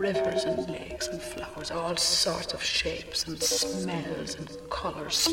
Rivers and lakes and flowers, all sorts of shapes and smells and colours.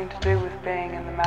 Something to do with being in the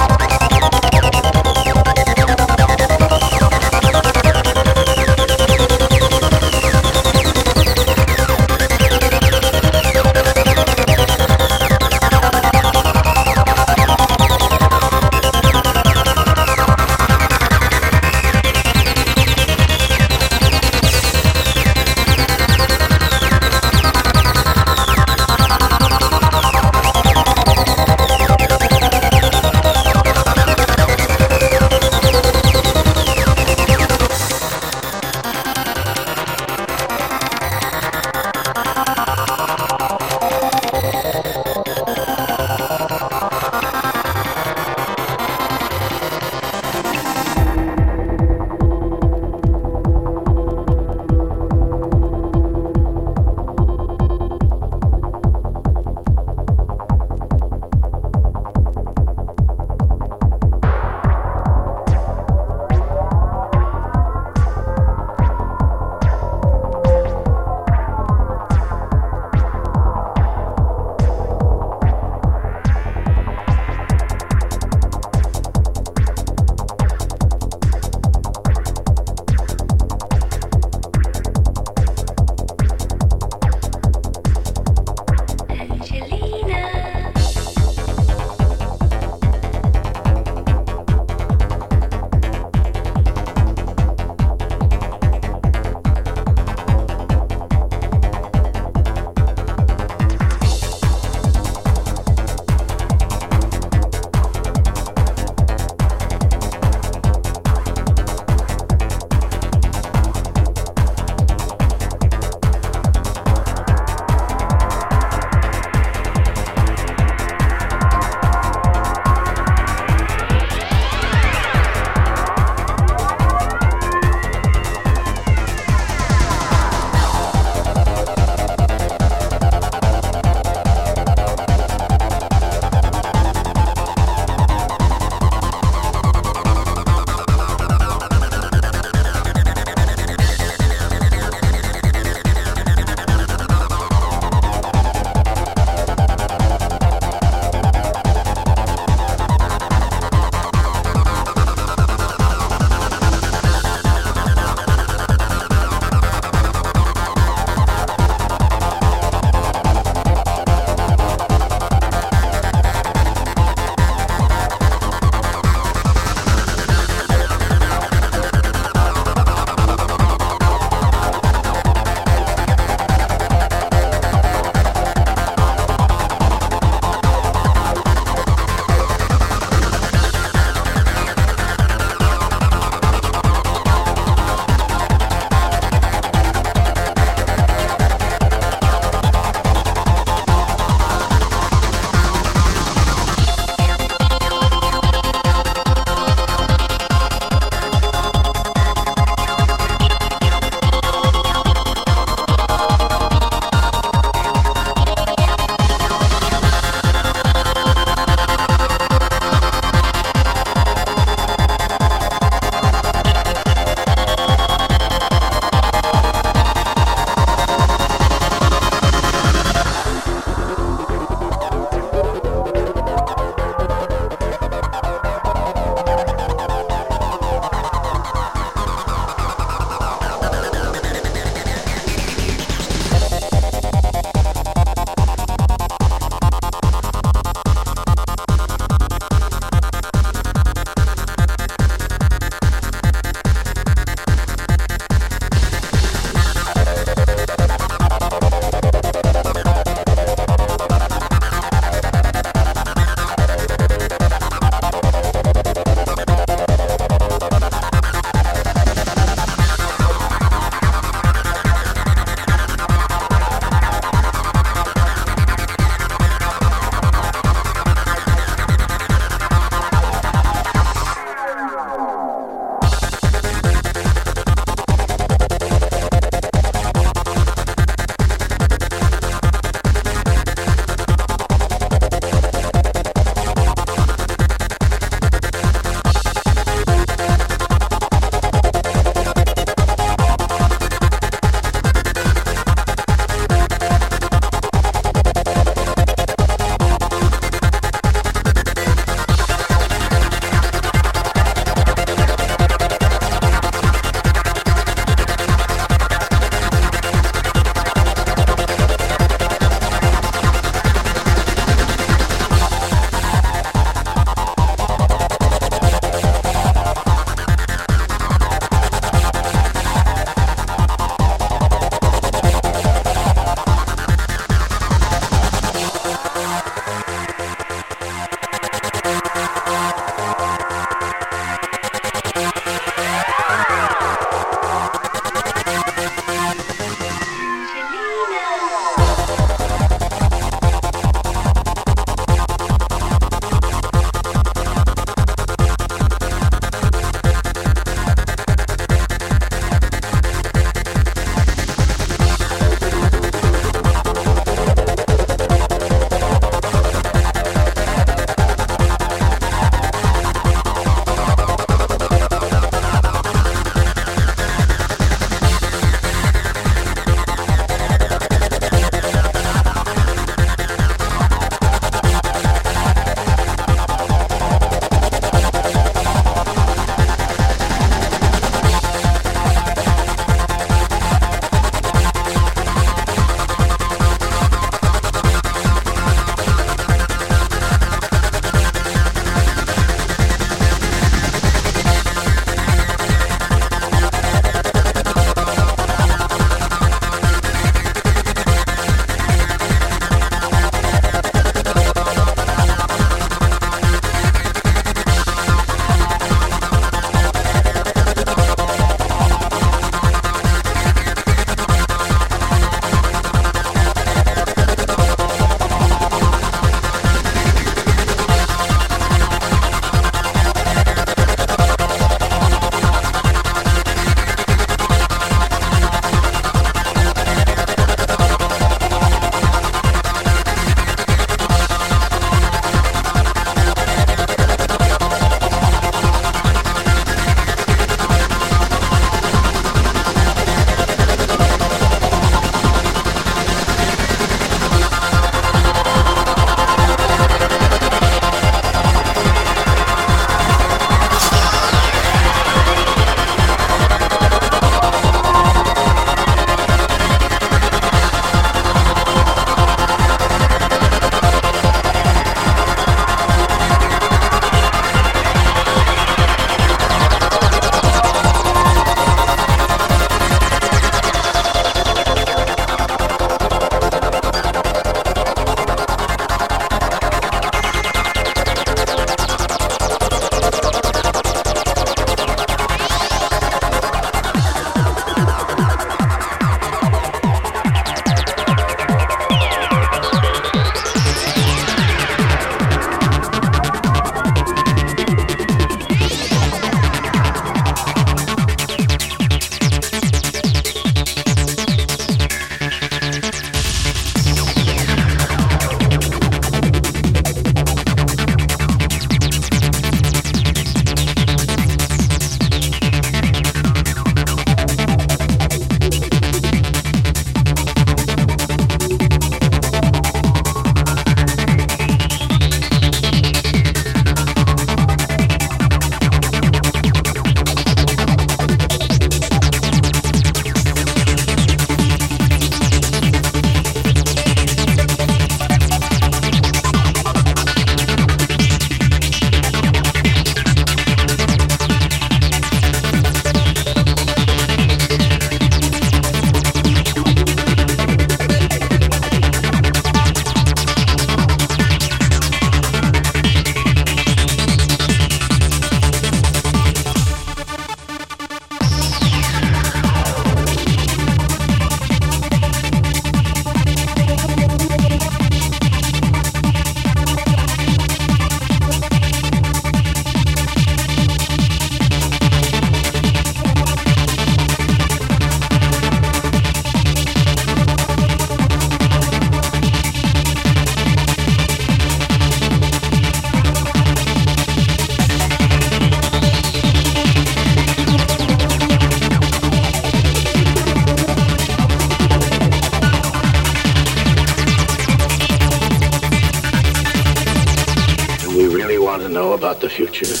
future.